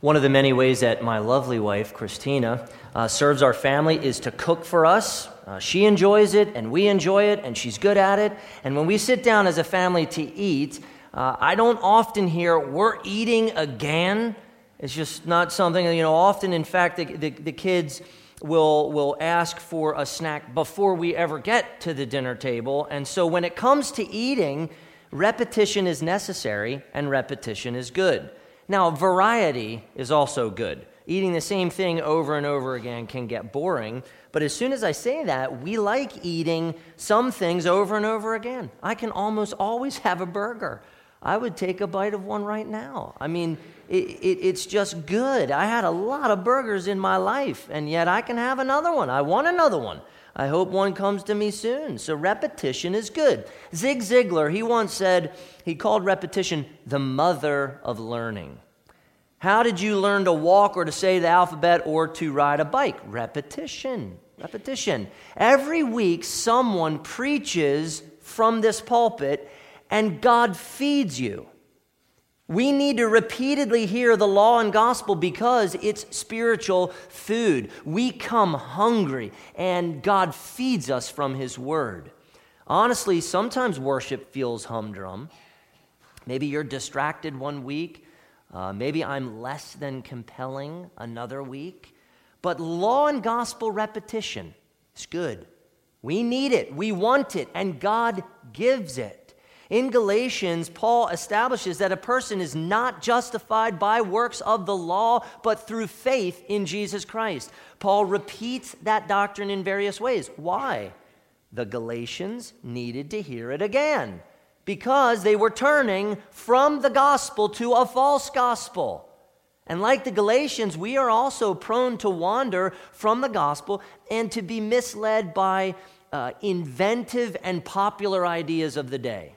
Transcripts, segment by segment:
One of the many ways that my lovely wife, Christina, uh, serves our family is to cook for us. Uh, she enjoys it, and we enjoy it, and she's good at it. And when we sit down as a family to eat, uh, I don't often hear, we're eating again. It's just not something, you know, often, in fact, the, the, the kids will, will ask for a snack before we ever get to the dinner table. And so when it comes to eating, repetition is necessary and repetition is good. Now, variety is also good. Eating the same thing over and over again can get boring. But as soon as I say that, we like eating some things over and over again. I can almost always have a burger. I would take a bite of one right now. I mean, it, it, it's just good. I had a lot of burgers in my life, and yet I can have another one. I want another one. I hope one comes to me soon. So repetition is good. Zig Ziglar, he once said, he called repetition the mother of learning. How did you learn to walk or to say the alphabet or to ride a bike? Repetition. Repetition. Every week, someone preaches from this pulpit, and God feeds you. We need to repeatedly hear the law and gospel because it's spiritual food. We come hungry, and God feeds us from His word. Honestly, sometimes worship feels humdrum. Maybe you're distracted one week. Uh, maybe I'm less than compelling another week. But law and gospel repetition is good. We need it, we want it, and God gives it. In Galatians, Paul establishes that a person is not justified by works of the law, but through faith in Jesus Christ. Paul repeats that doctrine in various ways. Why? The Galatians needed to hear it again because they were turning from the gospel to a false gospel. And like the Galatians, we are also prone to wander from the gospel and to be misled by uh, inventive and popular ideas of the day.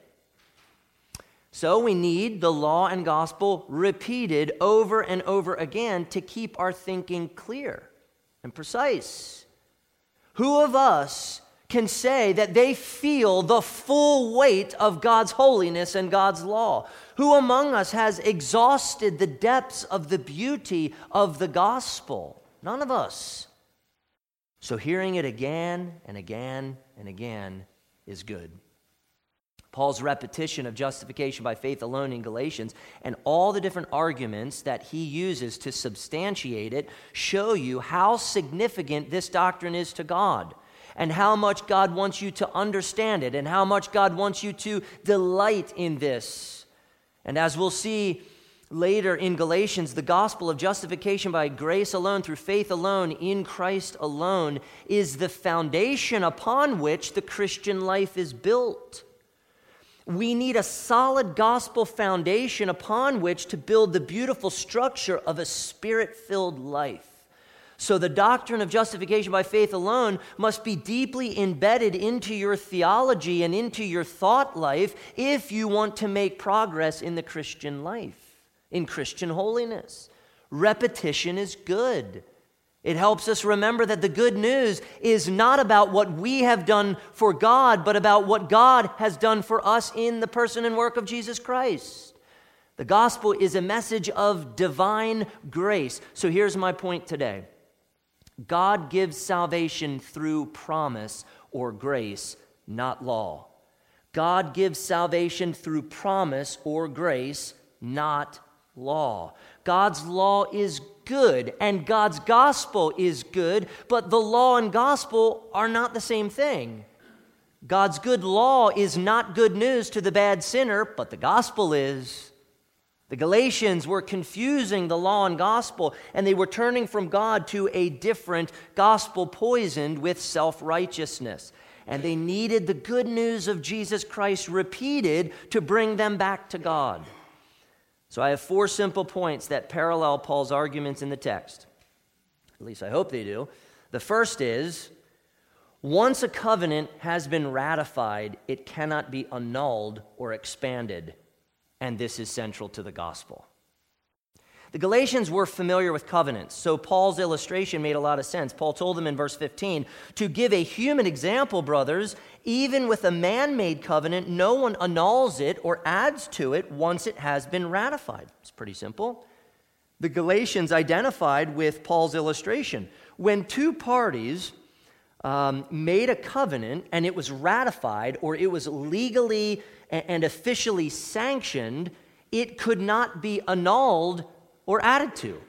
So we need the law and gospel repeated over and over again to keep our thinking clear and precise. Who of us can say that they feel the full weight of God's holiness and God's law? Who among us has exhausted the depths of the beauty of the gospel? None of us. So hearing it again and again and again is good. Paul's repetition of justification by faith alone in Galatians and all the different arguments that he uses to substantiate it show you how significant this doctrine is to God and how much God wants you to understand it and how much God wants you to delight in this. And as we'll see later in Galatians, the gospel of justification by grace alone, through faith alone, in Christ alone, is the foundation upon which the Christian life is built. We need a solid gospel foundation upon which to build the beautiful structure of a spirit filled life. So, the doctrine of justification by faith alone must be deeply embedded into your theology and into your thought life if you want to make progress in the Christian life, in Christian holiness. Repetition is good. It helps us remember that the good news is not about what we have done for God, but about what God has done for us in the person and work of Jesus Christ. The gospel is a message of divine grace. So here's my point today God gives salvation through promise or grace, not law. God gives salvation through promise or grace, not law. God's law is good and God's gospel is good, but the law and gospel are not the same thing. God's good law is not good news to the bad sinner, but the gospel is. The Galatians were confusing the law and gospel, and they were turning from God to a different gospel poisoned with self righteousness. And they needed the good news of Jesus Christ repeated to bring them back to God. So I have four simple points that parallel Paul's arguments in the text. At least I hope they do. The first is once a covenant has been ratified, it cannot be annulled or expanded and this is central to the gospel. The Galatians were familiar with covenants, so Paul's illustration made a lot of sense. Paul told them in verse 15 to give a human example, brothers, even with a man made covenant, no one annuls it or adds to it once it has been ratified. It's pretty simple. the Galatians identified with Paul's illustration. When two parties um, made a covenant and it was ratified or it was legally and officially sanctioned, it could not be annulled or added to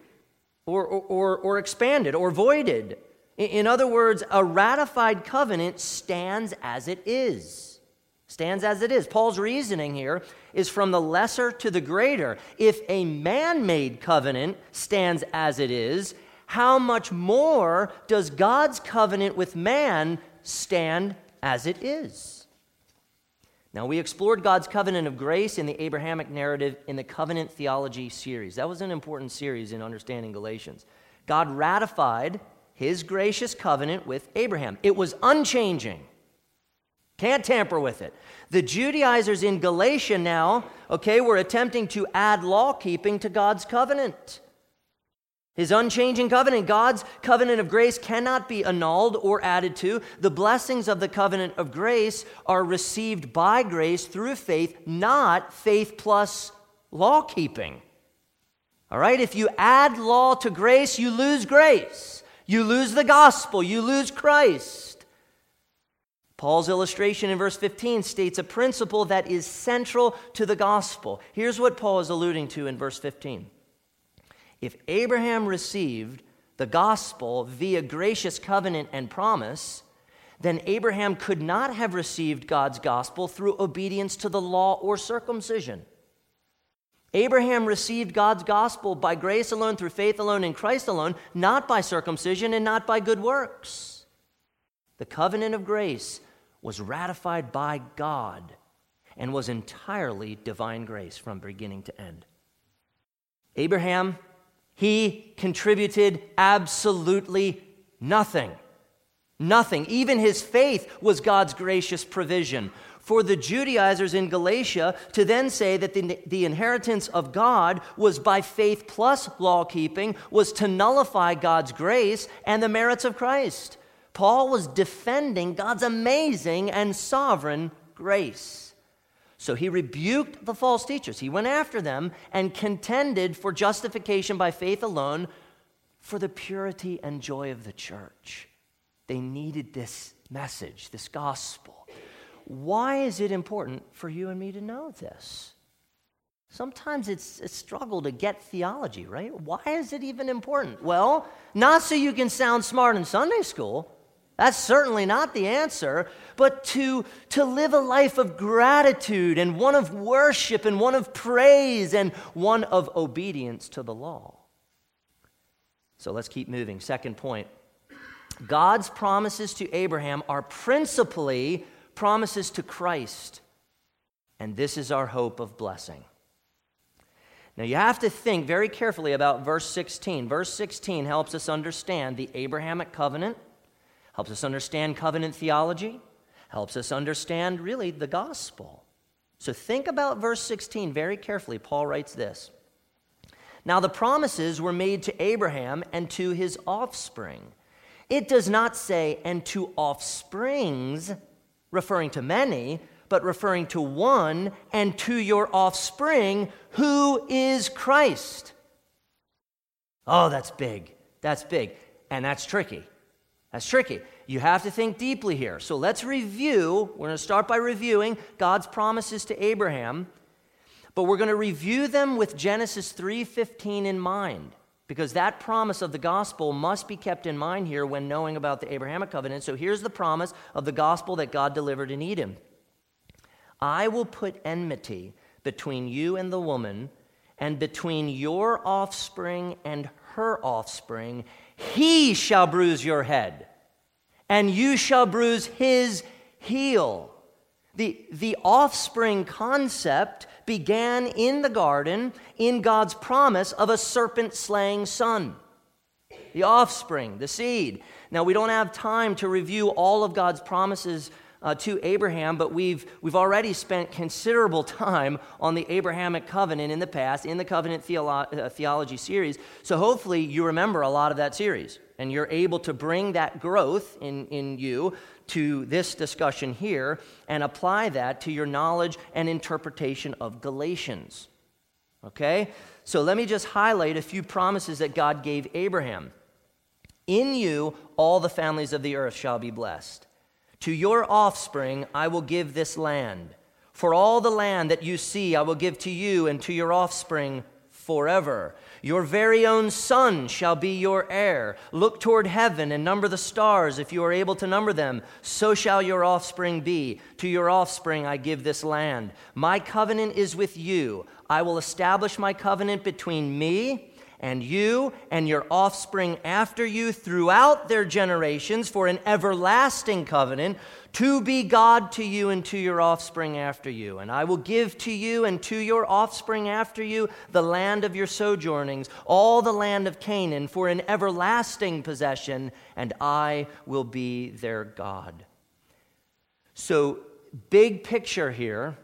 or, or, or, expanded or voided. In other words, a ratified covenant stands as it is. Stands as it is. Paul's reasoning here is from the lesser to the greater. If a man made covenant stands as it is, how much more does God's covenant with man stand as it is? Now, we explored God's covenant of grace in the Abrahamic narrative in the covenant theology series. That was an important series in understanding Galatians. God ratified his gracious covenant with Abraham, it was unchanging. Can't tamper with it. The Judaizers in Galatia now, okay, were attempting to add law keeping to God's covenant. His unchanging covenant, God's covenant of grace, cannot be annulled or added to. The blessings of the covenant of grace are received by grace through faith, not faith plus law keeping. All right? If you add law to grace, you lose grace. You lose the gospel. You lose Christ. Paul's illustration in verse 15 states a principle that is central to the gospel. Here's what Paul is alluding to in verse 15. If Abraham received the gospel via gracious covenant and promise, then Abraham could not have received God's gospel through obedience to the law or circumcision. Abraham received God's gospel by grace alone, through faith alone, in Christ alone, not by circumcision and not by good works. The covenant of grace was ratified by God and was entirely divine grace from beginning to end. Abraham he contributed absolutely nothing. Nothing. Even his faith was God's gracious provision. For the Judaizers in Galatia to then say that the, the inheritance of God was by faith plus law keeping was to nullify God's grace and the merits of Christ. Paul was defending God's amazing and sovereign grace. So he rebuked the false teachers. He went after them and contended for justification by faith alone for the purity and joy of the church. They needed this message, this gospel. Why is it important for you and me to know this? Sometimes it's a struggle to get theology, right? Why is it even important? Well, not so you can sound smart in Sunday school, that's certainly not the answer, but to, to live a life of gratitude and one of worship and one of praise and one of obedience to the law. So let's keep moving. Second point God's promises to Abraham are principally promises to Christ, and this is our hope of blessing. Now, you have to think very carefully about verse 16. Verse 16 helps us understand the Abrahamic covenant helps us understand covenant theology, helps us understand really the gospel. So think about verse 16 very carefully. Paul writes this Now the promises were made to Abraham and to his offspring. It does not say, and to offsprings, referring to many, but referring to one, and to your offspring, who is Christ. Oh, that's big. That's big. And that's tricky. That's tricky. You have to think deeply here. So let's review. We're going to start by reviewing God's promises to Abraham, but we're going to review them with Genesis 3:15 in mind because that promise of the gospel must be kept in mind here when knowing about the Abrahamic covenant. So here's the promise of the gospel that God delivered in Eden. I will put enmity between you and the woman and between your offspring and her offspring he shall bruise your head, and you shall bruise his heel. The, the offspring concept began in the garden in God's promise of a serpent slaying son. The offspring, the seed. Now, we don't have time to review all of God's promises uh, to Abraham, but we've, we've already spent considerable time on the Abrahamic covenant in the past, in the covenant theolo- uh, theology series. So hopefully you remember a lot of that series, and you're able to bring that growth in, in you to this discussion here and apply that to your knowledge and interpretation of Galatians. Okay? So let me just highlight a few promises that God gave Abraham. In you, all the families of the earth shall be blessed. To your offspring, I will give this land. For all the land that you see, I will give to you and to your offspring forever. Your very own son shall be your heir. Look toward heaven and number the stars if you are able to number them. So shall your offspring be. To your offspring I give this land. My covenant is with you. I will establish my covenant between me and you and your offspring after you throughout their generations for an everlasting covenant to be God to you and to your offspring after you. And I will give to you and to your offspring after you the land of your sojournings, all the land of Canaan, for an everlasting possession, and I will be their God. So, big picture here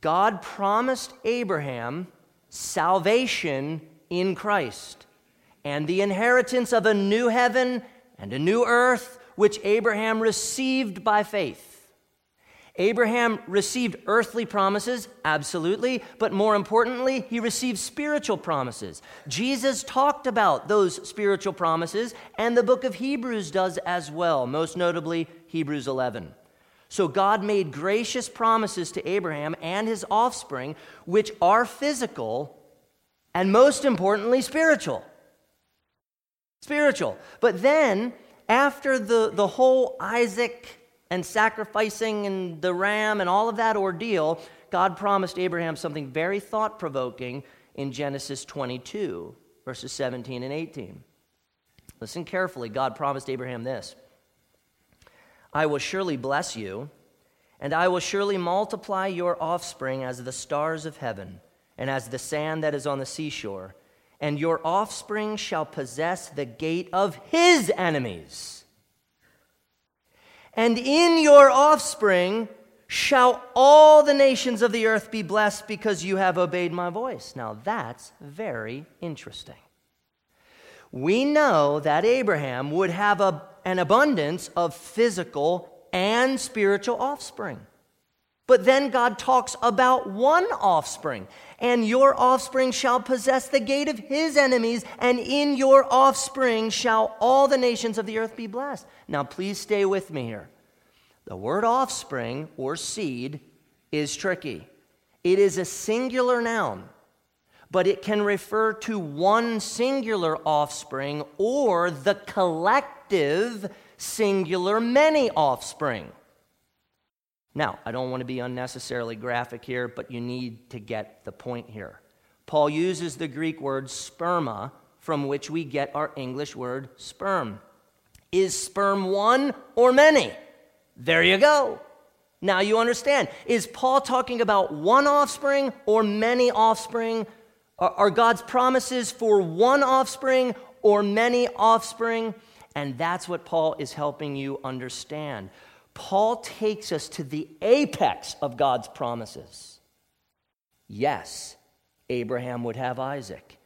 God promised Abraham salvation in Christ and the inheritance of a new heaven and a new earth, which Abraham received by faith. Abraham received earthly promises, absolutely, but more importantly, he received spiritual promises. Jesus talked about those spiritual promises, and the book of Hebrews does as well, most notably Hebrews 11. So God made gracious promises to Abraham and his offspring, which are physical and most importantly, spiritual. Spiritual. But then, after the, the whole Isaac and sacrificing and the ram and all of that ordeal, God promised Abraham something very thought provoking in Genesis 22, verses 17 and 18. Listen carefully. God promised Abraham this I will surely bless you, and I will surely multiply your offspring as the stars of heaven and as the sand that is on the seashore. And your offspring shall possess the gate of his enemies. And in your offspring shall all the nations of the earth be blessed because you have obeyed my voice. Now that's very interesting. We know that Abraham would have a, an abundance of physical and spiritual offspring. But then God talks about one offspring, and your offspring shall possess the gate of his enemies, and in your offspring shall all the nations of the earth be blessed. Now, please stay with me here. The word offspring or seed is tricky. It is a singular noun, but it can refer to one singular offspring or the collective singular many offspring. Now, I don't want to be unnecessarily graphic here, but you need to get the point here. Paul uses the Greek word sperma, from which we get our English word sperm. Is sperm one or many? There you go. Now you understand. Is Paul talking about one offspring or many offspring? Are God's promises for one offspring or many offspring? And that's what Paul is helping you understand. Paul takes us to the apex of God's promises. Yes, Abraham would have Isaac.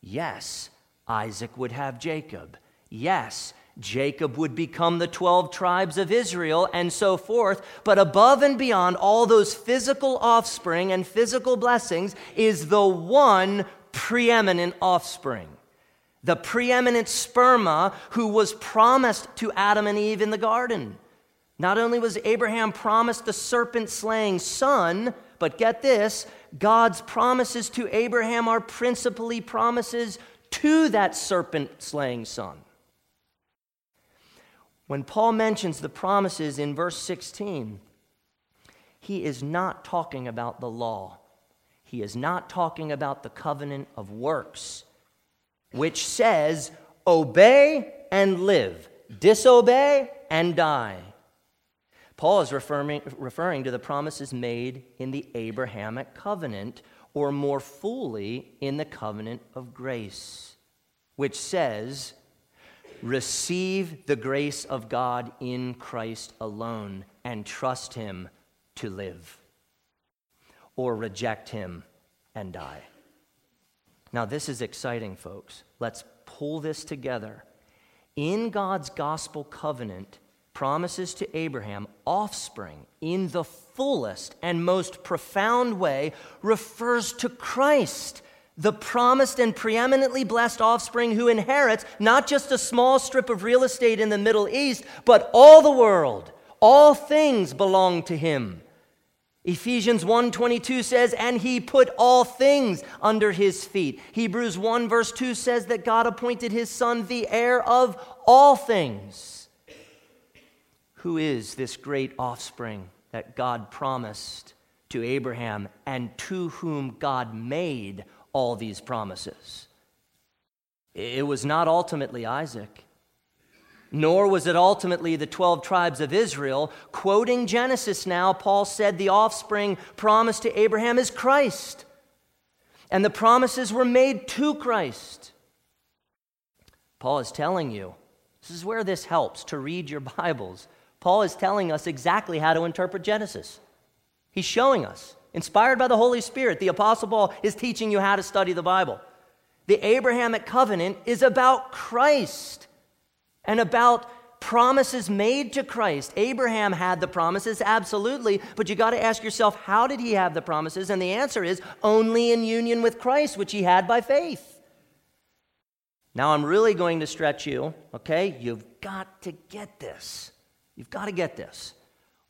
Yes, Isaac would have Jacob. Yes, Jacob would become the 12 tribes of Israel and so forth. But above and beyond all those physical offspring and physical blessings is the one preeminent offspring. The preeminent sperma who was promised to Adam and Eve in the garden. Not only was Abraham promised the serpent slaying son, but get this God's promises to Abraham are principally promises to that serpent slaying son. When Paul mentions the promises in verse 16, he is not talking about the law. He is not talking about the covenant of works, which says, obey and live, disobey and die. Paul is referring, referring to the promises made in the Abrahamic covenant, or more fully, in the covenant of grace, which says, Receive the grace of God in Christ alone and trust Him to live, or reject Him and die. Now, this is exciting, folks. Let's pull this together. In God's gospel covenant, promises to Abraham offspring in the fullest and most profound way refers to Christ, the promised and preeminently blessed offspring who inherits not just a small strip of real estate in the Middle East, but all the world. All things belong to him. Ephesians 1:22 says and he put all things under his feet. Hebrews 1 verse 2 says that God appointed his son the heir of all things. Who is this great offspring that God promised to Abraham and to whom God made all these promises? It was not ultimately Isaac nor was it ultimately the 12 tribes of Israel. Quoting Genesis now, Paul said the offspring promised to Abraham is Christ. And the promises were made to Christ. Paul is telling you, this is where this helps to read your Bibles. Paul is telling us exactly how to interpret Genesis. He's showing us. Inspired by the Holy Spirit, the Apostle Paul is teaching you how to study the Bible. The Abrahamic covenant is about Christ and about promises made to Christ. Abraham had the promises, absolutely, but you got to ask yourself, how did he have the promises? And the answer is only in union with Christ, which he had by faith. Now, I'm really going to stretch you, okay? You've got to get this. You've got to get this.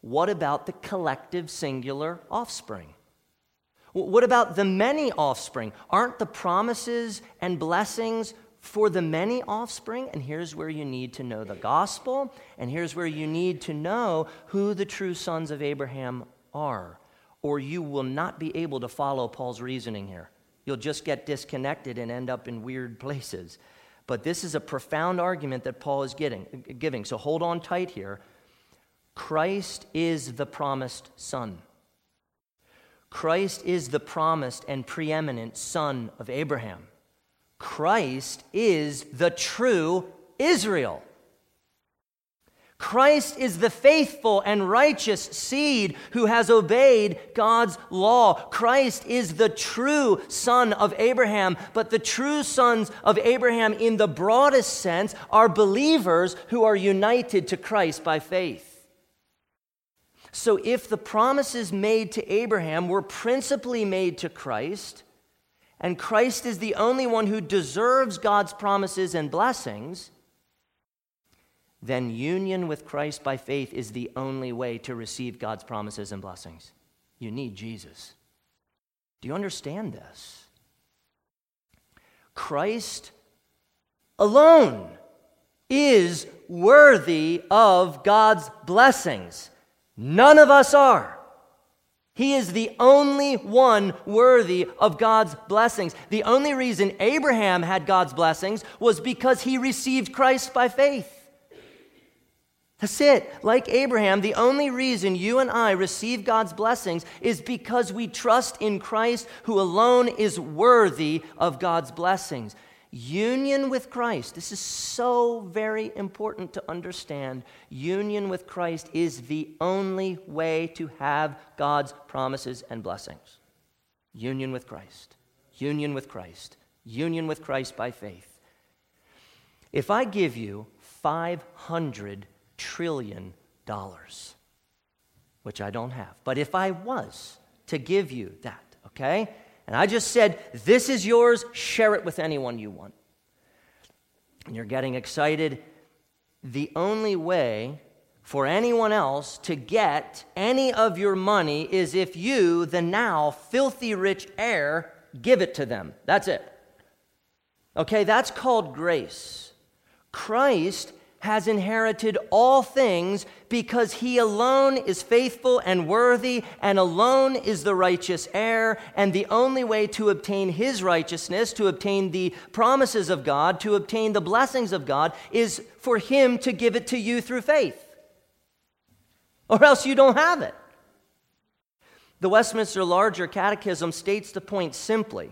What about the collective singular offspring? What about the many offspring? Aren't the promises and blessings for the many offspring, and here's where you need to know the gospel, and here's where you need to know who the true sons of Abraham are, or you will not be able to follow Paul's reasoning here. You'll just get disconnected and end up in weird places. But this is a profound argument that Paul is getting, giving, so hold on tight here. Christ is the promised Son. Christ is the promised and preeminent Son of Abraham. Christ is the true Israel. Christ is the faithful and righteous seed who has obeyed God's law. Christ is the true son of Abraham, but the true sons of Abraham, in the broadest sense, are believers who are united to Christ by faith. So, if the promises made to Abraham were principally made to Christ, and Christ is the only one who deserves God's promises and blessings, then union with Christ by faith is the only way to receive God's promises and blessings. You need Jesus. Do you understand this? Christ alone is worthy of God's blessings. None of us are. He is the only one worthy of God's blessings. The only reason Abraham had God's blessings was because he received Christ by faith. That's it. Like Abraham, the only reason you and I receive God's blessings is because we trust in Christ, who alone is worthy of God's blessings. Union with Christ, this is so very important to understand. Union with Christ is the only way to have God's promises and blessings. Union with Christ, union with Christ, union with Christ by faith. If I give you 500 trillion dollars, which I don't have, but if I was to give you that, okay? And I just said, This is yours, share it with anyone you want. And you're getting excited. The only way for anyone else to get any of your money is if you, the now filthy rich heir, give it to them. That's it. Okay, that's called grace. Christ has inherited all things because he alone is faithful and worthy, and alone is the righteous heir. And the only way to obtain his righteousness, to obtain the promises of God, to obtain the blessings of God, is for him to give it to you through faith. Or else you don't have it. The Westminster Larger Catechism states the point simply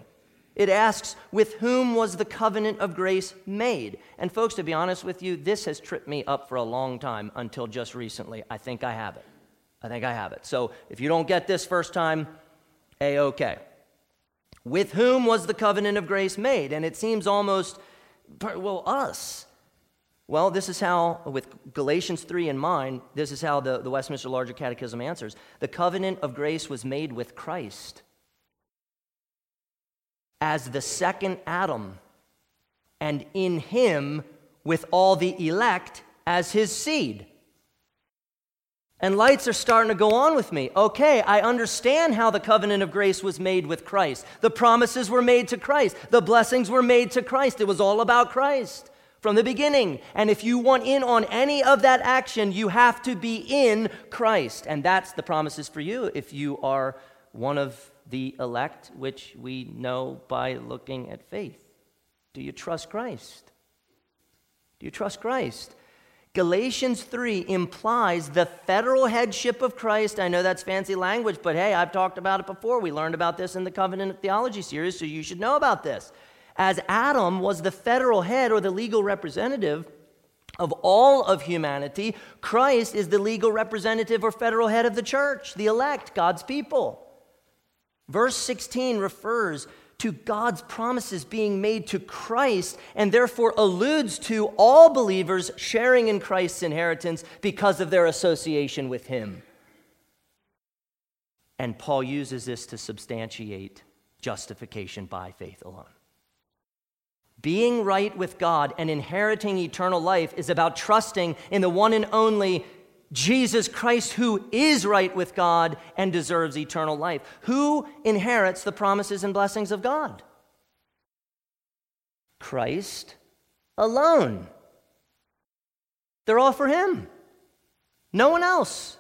it asks, with whom was the covenant of grace made? And, folks, to be honest with you, this has tripped me up for a long time until just recently. I think I have it. I think I have it. So, if you don't get this first time, A OK. With whom was the covenant of grace made? And it seems almost, well, us. Well, this is how, with Galatians 3 in mind, this is how the, the Westminster Larger Catechism answers. The covenant of grace was made with Christ as the second Adam, and in him with all the elect as his seed. And lights are starting to go on with me. Okay, I understand how the covenant of grace was made with Christ. The promises were made to Christ. The blessings were made to Christ. It was all about Christ from the beginning. And if you want in on any of that action, you have to be in Christ. And that's the promises for you if you are one of the elect, which we know by looking at faith. Do you trust Christ? Do you trust Christ? Galatians 3 implies the federal headship of Christ. I know that's fancy language, but hey, I've talked about it before. We learned about this in the Covenant Theology series, so you should know about this as Adam was the federal head or the legal representative of all of humanity, Christ is the legal representative or federal head of the church, the elect, God's people. Verse 16 refers to God's promises being made to Christ and therefore alludes to all believers sharing in Christ's inheritance because of their association with Him. And Paul uses this to substantiate justification by faith alone. Being right with God and inheriting eternal life is about trusting in the one and only Jesus Christ, who is right with God and deserves eternal life. Who inherits the promises and blessings of God? Christ alone. They're all for Him, no one else.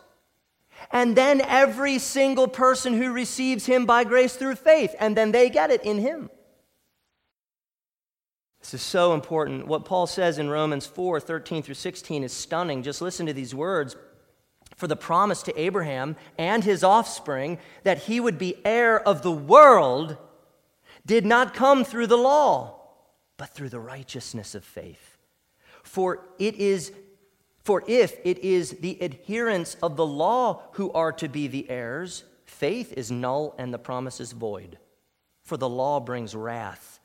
And then every single person who receives Him by grace through faith, and then they get it in Him. This is so important. What Paul says in Romans 4 13 through 16 is stunning. Just listen to these words. For the promise to Abraham and his offspring that he would be heir of the world did not come through the law, but through the righteousness of faith. For it is for if it is the adherents of the law who are to be the heirs, faith is null and the promise is void. For the law brings wrath.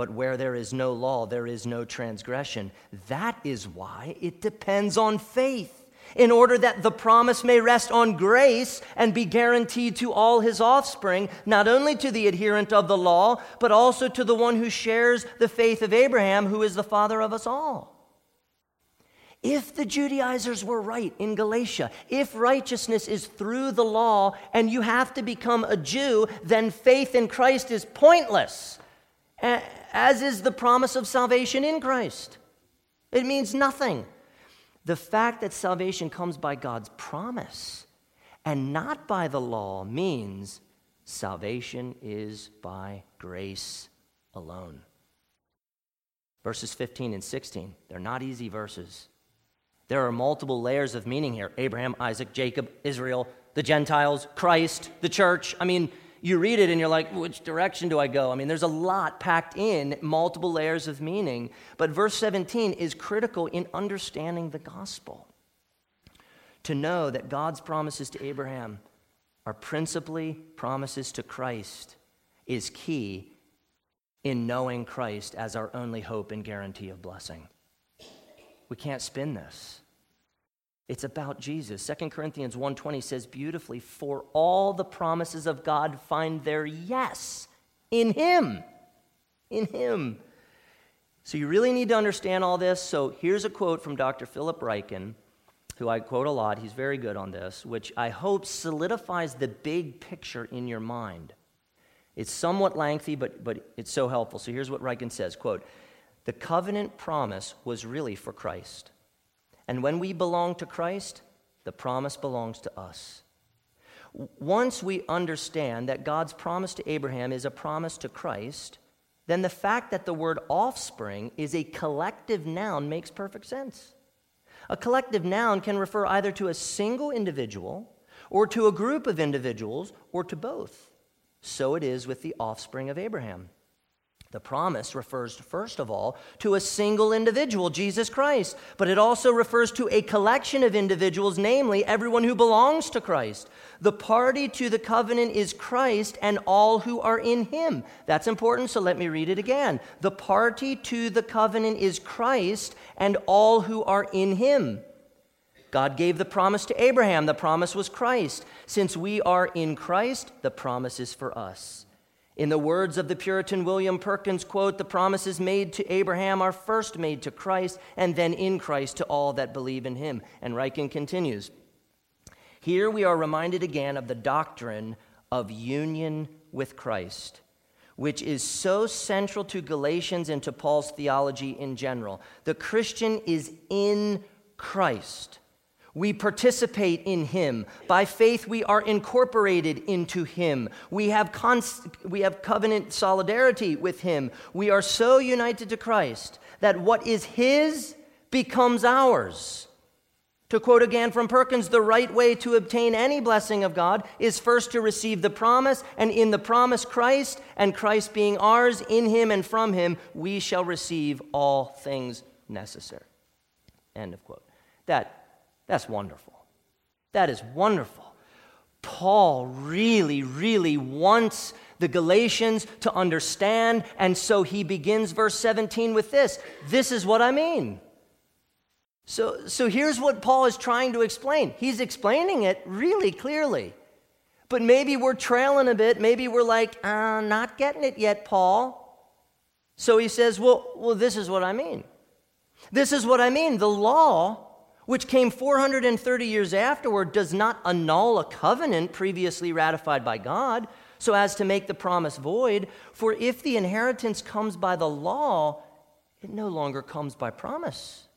But where there is no law, there is no transgression. That is why it depends on faith, in order that the promise may rest on grace and be guaranteed to all his offspring, not only to the adherent of the law, but also to the one who shares the faith of Abraham, who is the father of us all. If the Judaizers were right in Galatia, if righteousness is through the law and you have to become a Jew, then faith in Christ is pointless as is the promise of salvation in Christ. It means nothing. The fact that salvation comes by God's promise and not by the law means salvation is by grace alone. Verses 15 and 16, they're not easy verses. There are multiple layers of meaning here Abraham, Isaac, Jacob, Israel, the Gentiles, Christ, the church. I mean, you read it and you're like, which direction do I go? I mean, there's a lot packed in, multiple layers of meaning. But verse 17 is critical in understanding the gospel. To know that God's promises to Abraham are principally promises to Christ is key in knowing Christ as our only hope and guarantee of blessing. We can't spin this. It's about Jesus. 2 Corinthians 1:20 says beautifully, "For all the promises of God find their yes in him." In him. So you really need to understand all this. So here's a quote from Dr. Philip Ryken, who I quote a lot. He's very good on this, which I hope solidifies the big picture in your mind. It's somewhat lengthy, but, but it's so helpful. So here's what Ryken says, quote, "The covenant promise was really for Christ." And when we belong to Christ, the promise belongs to us. Once we understand that God's promise to Abraham is a promise to Christ, then the fact that the word offspring is a collective noun makes perfect sense. A collective noun can refer either to a single individual, or to a group of individuals, or to both. So it is with the offspring of Abraham. The promise refers, first of all, to a single individual, Jesus Christ, but it also refers to a collection of individuals, namely everyone who belongs to Christ. The party to the covenant is Christ and all who are in him. That's important, so let me read it again. The party to the covenant is Christ and all who are in him. God gave the promise to Abraham. The promise was Christ. Since we are in Christ, the promise is for us. In the words of the Puritan William Perkins, quote, the promises made to Abraham are first made to Christ and then in Christ to all that believe in him. And Ryken continues Here we are reminded again of the doctrine of union with Christ, which is so central to Galatians and to Paul's theology in general. The Christian is in Christ. We participate in Him. By faith, we are incorporated into Him. We have, we have covenant solidarity with Him. We are so united to Christ that what is His becomes ours. To quote again from Perkins, the right way to obtain any blessing of God is first to receive the promise, and in the promise, Christ, and Christ being ours, in Him and from Him, we shall receive all things necessary. End of quote. That that's wonderful. That is wonderful. Paul really, really wants the Galatians to understand, and so he begins verse 17 with this This is what I mean. So, so here's what Paul is trying to explain. He's explaining it really clearly. But maybe we're trailing a bit. Maybe we're like, uh, not getting it yet, Paul. So he says, well, well, this is what I mean. This is what I mean. The law which came 430 years afterward, does not annul a covenant previously ratified by God so as to make the promise void. For if the inheritance comes by the law, it no longer comes by promise.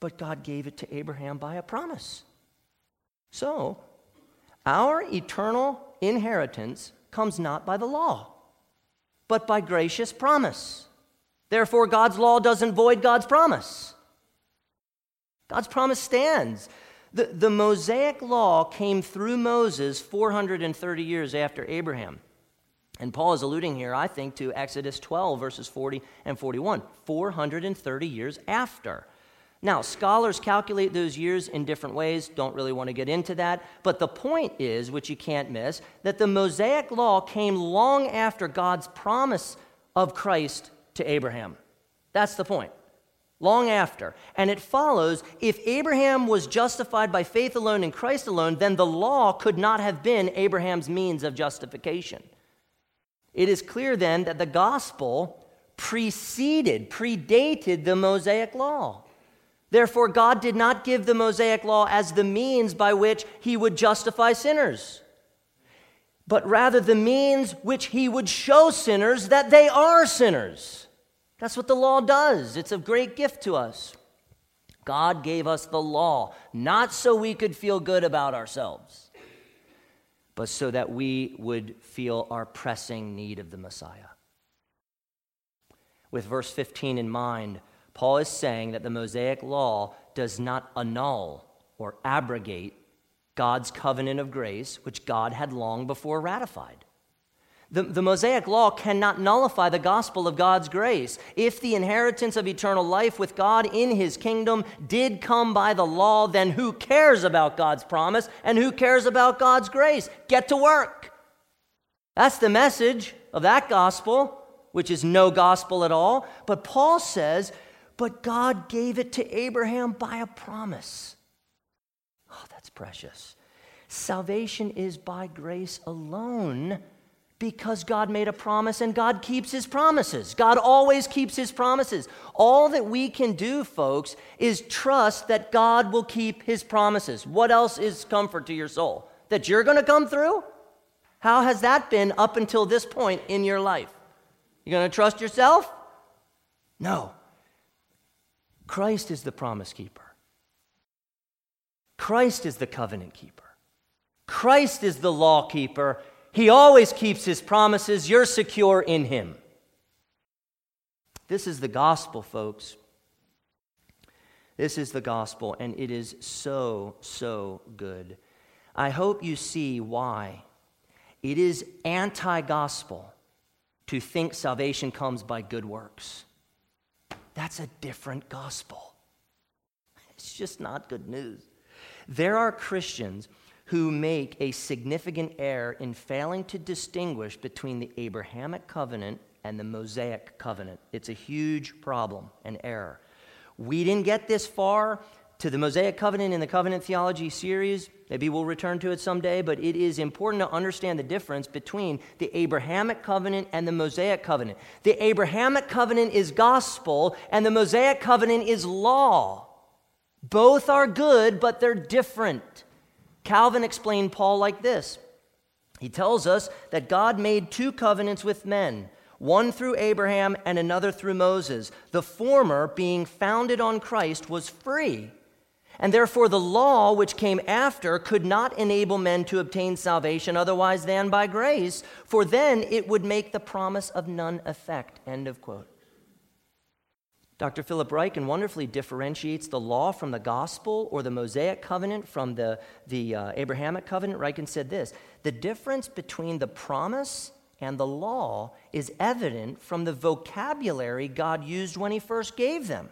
But God gave it to Abraham by a promise. So, our eternal inheritance comes not by the law, but by gracious promise. Therefore, God's law doesn't void God's promise. God's promise stands. The, the Mosaic law came through Moses 430 years after Abraham. And Paul is alluding here, I think, to Exodus 12, verses 40 and 41, 430 years after. Now, scholars calculate those years in different ways, don't really want to get into that. But the point is, which you can't miss, that the Mosaic law came long after God's promise of Christ to Abraham. That's the point long after. And it follows if Abraham was justified by faith alone in Christ alone, then the law could not have been Abraham's means of justification. It is clear then that the gospel preceded, predated the Mosaic law. Therefore, God did not give the Mosaic law as the means by which he would justify sinners, but rather the means which he would show sinners that they are sinners. That's what the law does. It's a great gift to us. God gave us the law, not so we could feel good about ourselves, but so that we would feel our pressing need of the Messiah. With verse 15 in mind, Paul is saying that the Mosaic law does not annul or abrogate God's covenant of grace, which God had long before ratified. The, the Mosaic law cannot nullify the gospel of God's grace. If the inheritance of eternal life with God in his kingdom did come by the law, then who cares about God's promise and who cares about God's grace? Get to work. That's the message of that gospel, which is no gospel at all. But Paul says, but God gave it to Abraham by a promise. Oh, that's precious. Salvation is by grace alone because God made a promise and God keeps his promises. God always keeps his promises. All that we can do, folks, is trust that God will keep his promises. What else is comfort to your soul? That you're going to come through? How has that been up until this point in your life? You going to trust yourself? No. Christ is the promise keeper. Christ is the covenant keeper. Christ is the law keeper, he always keeps his promises. You're secure in him. This is the gospel, folks. This is the gospel, and it is so, so good. I hope you see why. It is anti gospel to think salvation comes by good works. That's a different gospel. It's just not good news. There are Christians who make a significant error in failing to distinguish between the Abrahamic covenant and the Mosaic covenant. It's a huge problem and error. We didn't get this far to the Mosaic covenant in the covenant theology series. Maybe we'll return to it someday, but it is important to understand the difference between the Abrahamic covenant and the Mosaic covenant. The Abrahamic covenant is gospel, and the Mosaic covenant is law. Both are good, but they're different. Calvin explained Paul like this He tells us that God made two covenants with men one through Abraham and another through Moses. The former, being founded on Christ, was free. And therefore, the law which came after could not enable men to obtain salvation otherwise than by grace, for then it would make the promise of none effect. End of quote. Dr. Philip Ryken wonderfully differentiates the law from the gospel or the Mosaic covenant from the, the uh, Abrahamic covenant. Ryken said this The difference between the promise and the law is evident from the vocabulary God used when He first gave them.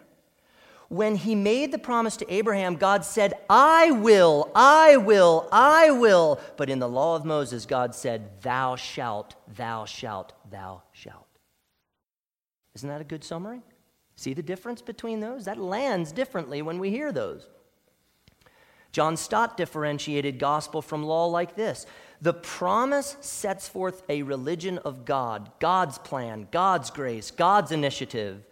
When He made the promise to Abraham, God said, I will, I will, I will. But in the law of Moses, God said, Thou shalt, thou shalt, thou shalt. Isn't that a good summary? See the difference between those? That lands differently when we hear those. John Stott differentiated gospel from law like this The promise sets forth a religion of God, God's plan, God's grace, God's initiative.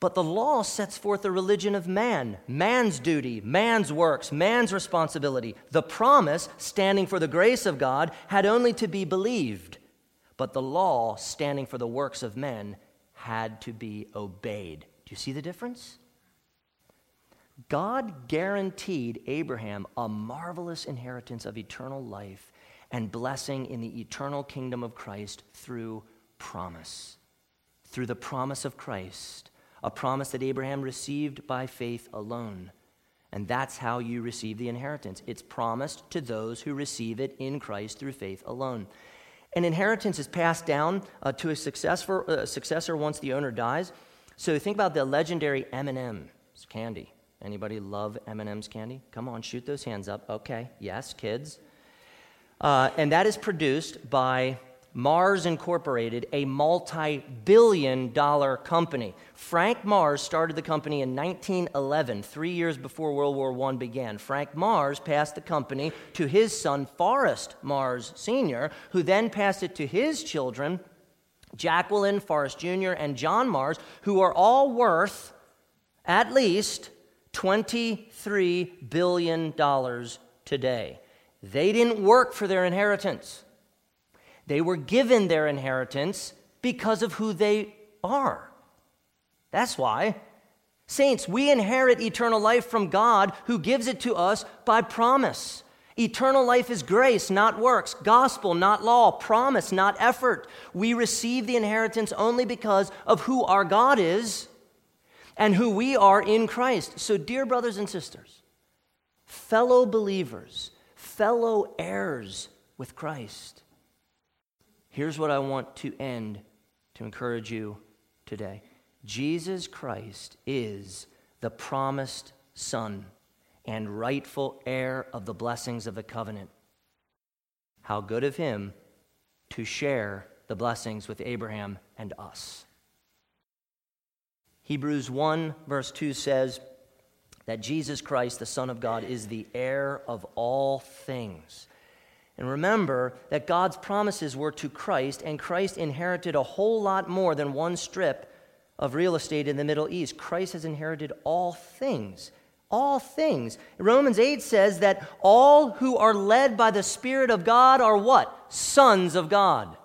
But the law sets forth a religion of man, man's duty, man's works, man's responsibility. The promise, standing for the grace of God, had only to be believed. But the law, standing for the works of men, had to be obeyed. Do you see the difference? God guaranteed Abraham a marvelous inheritance of eternal life and blessing in the eternal kingdom of Christ through promise. Through the promise of Christ, a promise that Abraham received by faith alone. And that's how you receive the inheritance. It's promised to those who receive it in Christ through faith alone. An inheritance is passed down uh, to a successor, uh, successor once the owner dies. So think about the legendary M&M's candy. Anybody love M&M's candy? Come on, shoot those hands up. Okay, yes, kids. Uh, and that is produced by Mars Incorporated, a multi billion dollar company. Frank Mars started the company in 1911, three years before World War I began. Frank Mars passed the company to his son, Forrest Mars Sr., who then passed it to his children, Jacqueline, Forrest Jr., and John Mars, who are all worth at least $23 billion today. They didn't work for their inheritance. They were given their inheritance because of who they are. That's why. Saints, we inherit eternal life from God who gives it to us by promise. Eternal life is grace, not works, gospel, not law, promise, not effort. We receive the inheritance only because of who our God is and who we are in Christ. So, dear brothers and sisters, fellow believers, fellow heirs with Christ, here's what I want to end to encourage you today Jesus Christ is the promised Son and rightful heir of the blessings of the covenant. How good of him to share the blessings with Abraham and us. Hebrews 1, verse 2 says that Jesus Christ, the Son of God, is the heir of all things. And remember that God's promises were to Christ, and Christ inherited a whole lot more than one strip of real estate in the Middle East. Christ has inherited all things. All things. Romans 8 says that all who are led by the Spirit of God are what? Sons of God.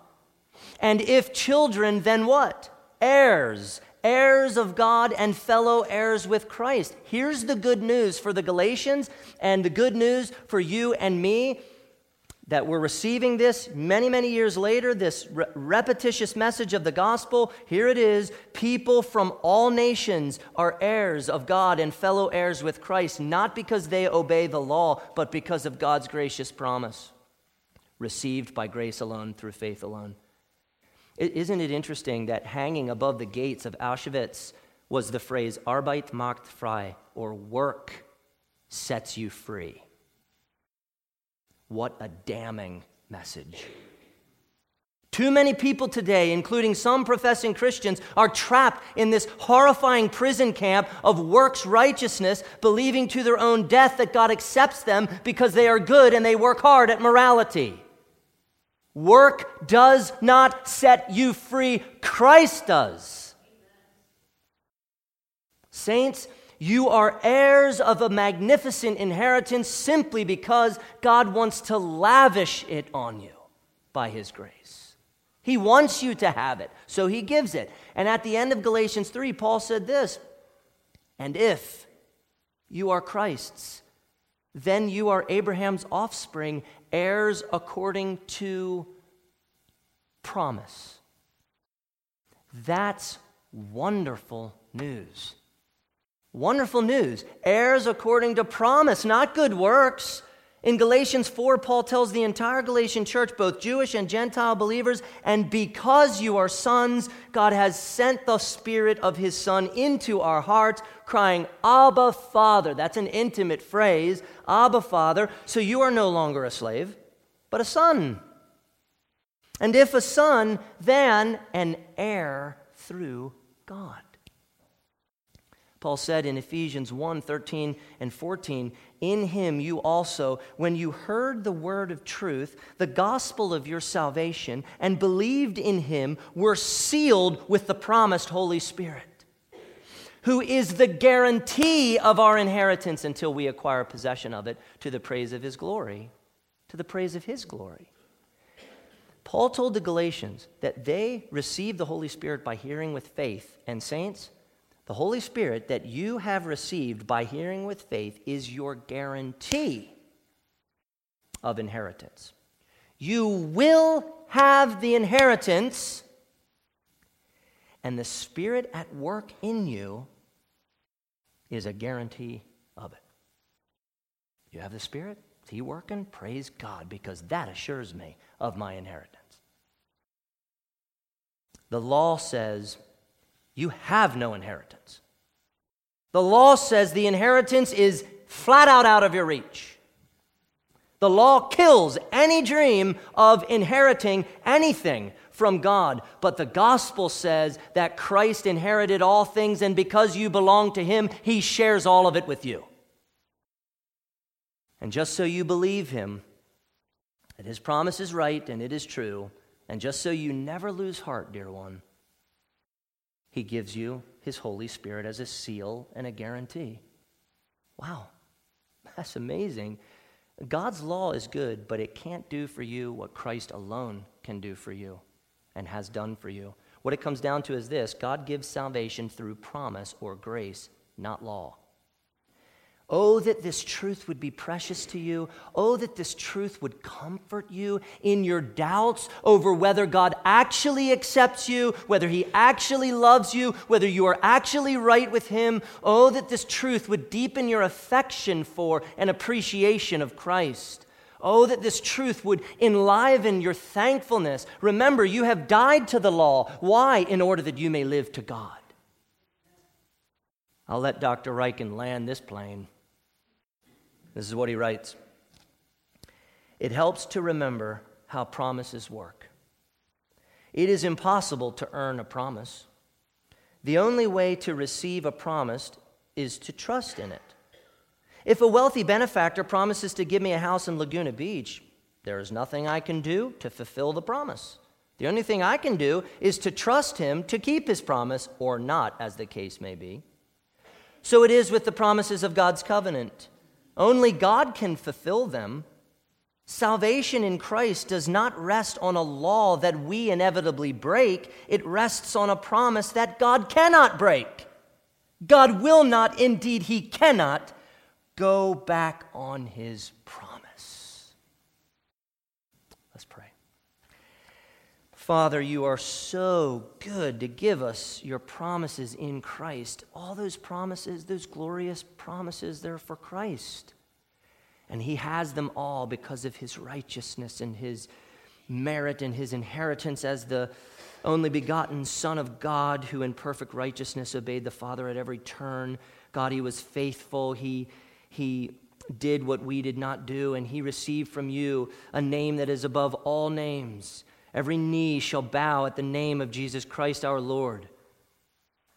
And if children, then what? Heirs heirs of God and fellow heirs with Christ. Here's the good news for the Galatians and the good news for you and me that we're receiving this many, many years later, this re- repetitious message of the gospel. Here it is people from all nations are heirs of God and fellow heirs with Christ, not because they obey the law, but because of God's gracious promise, received by grace alone through faith alone. Isn't it interesting that hanging above the gates of Auschwitz was the phrase Arbeit macht frei, or work sets you free? What a damning message. Too many people today, including some professing Christians, are trapped in this horrifying prison camp of works righteousness, believing to their own death that God accepts them because they are good and they work hard at morality. Work does not set you free, Christ does. Saints, you are heirs of a magnificent inheritance simply because God wants to lavish it on you by His grace. He wants you to have it, so He gives it. And at the end of Galatians 3, Paul said this And if you are Christ's, then you are Abraham's offspring, heirs according to promise. That's wonderful news. Wonderful news. Heirs according to promise, not good works. In Galatians 4, Paul tells the entire Galatian church, both Jewish and Gentile believers, and because you are sons, God has sent the Spirit of His Son into our hearts, crying, Abba, Father. That's an intimate phrase, Abba, Father. So you are no longer a slave, but a son. And if a son, then an heir through God. Paul said in Ephesians 1 13 and 14, In him you also, when you heard the word of truth, the gospel of your salvation, and believed in him, were sealed with the promised Holy Spirit, who is the guarantee of our inheritance until we acquire possession of it to the praise of his glory. To the praise of his glory. Paul told the Galatians that they received the Holy Spirit by hearing with faith. And, saints, the Holy Spirit that you have received by hearing with faith is your guarantee of inheritance. You will have the inheritance, and the Spirit at work in you is a guarantee of it. You have the Spirit? Is He working? Praise God, because that assures me of my inheritance. The law says you have no inheritance. The law says the inheritance is flat out out of your reach. The law kills any dream of inheriting anything from God. But the gospel says that Christ inherited all things, and because you belong to Him, He shares all of it with you. And just so you believe Him, that His promise is right and it is true, and just so you never lose heart, dear one, He gives you His Holy Spirit as a seal and a guarantee. Wow, that's amazing. God's law is good, but it can't do for you what Christ alone can do for you and has done for you. What it comes down to is this God gives salvation through promise or grace, not law. Oh, that this truth would be precious to you. Oh, that this truth would comfort you in your doubts over whether God actually accepts you, whether He actually loves you, whether you are actually right with Him. Oh, that this truth would deepen your affection for and appreciation of Christ. Oh, that this truth would enliven your thankfulness. Remember, you have died to the law. Why? In order that you may live to God. I'll let Dr. Ryken land this plane. This is what he writes It helps to remember how promises work. It is impossible to earn a promise. The only way to receive a promise is to trust in it. If a wealthy benefactor promises to give me a house in Laguna Beach, there is nothing I can do to fulfill the promise. The only thing I can do is to trust him to keep his promise or not, as the case may be. So it is with the promises of God's covenant. Only God can fulfill them. Salvation in Christ does not rest on a law that we inevitably break, it rests on a promise that God cannot break. God will not, indeed, He cannot, go back on His promise. Let's pray. Father, you are so good to give us your promises in Christ. All those promises, those glorious promises, they're for Christ. And he has them all because of his righteousness and his merit and his inheritance as the only begotten Son of God, who in perfect righteousness obeyed the Father at every turn. God, he was faithful. He, he did what we did not do, and he received from you a name that is above all names. Every knee shall bow at the name of Jesus Christ our Lord.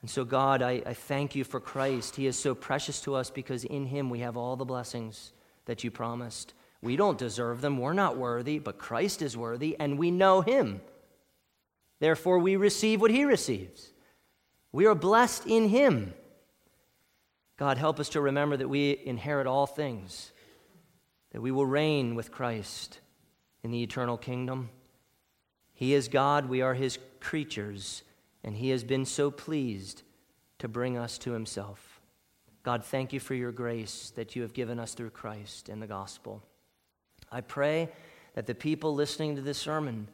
And so, God, I, I thank you for Christ. He is so precious to us because in him we have all the blessings that you promised. We don't deserve them, we're not worthy, but Christ is worthy, and we know him. Therefore, we receive what he receives. We are blessed in him. God, help us to remember that we inherit all things, that we will reign with Christ in the eternal kingdom. He is God, we are his creatures, and he has been so pleased to bring us to himself. God, thank you for your grace that you have given us through Christ and the gospel. I pray that the people listening to this sermon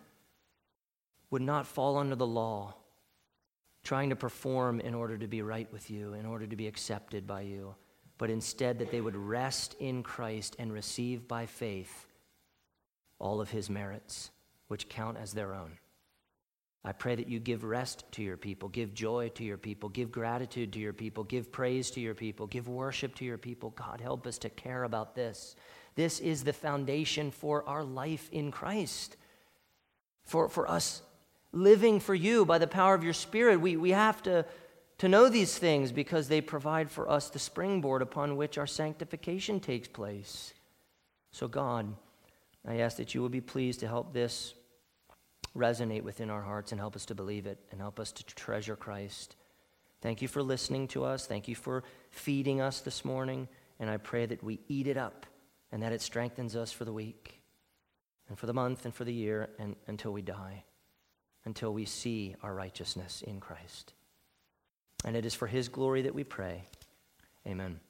would not fall under the law, trying to perform in order to be right with you, in order to be accepted by you, but instead that they would rest in Christ and receive by faith all of his merits, which count as their own. I pray that you give rest to your people, give joy to your people, give gratitude to your people, give praise to your people, give worship to your people. God, help us to care about this this is the foundation for our life in Christ. For, for us living for you by the power of your Spirit, we, we have to, to know these things because they provide for us the springboard upon which our sanctification takes place. So, God, I ask that you will be pleased to help this resonate within our hearts and help us to believe it and help us to treasure Christ. Thank you for listening to us. Thank you for feeding us this morning. And I pray that we eat it up and that it strengthens us for the week and for the month and for the year and until we die, until we see our righteousness in Christ. And it is for his glory that we pray. Amen.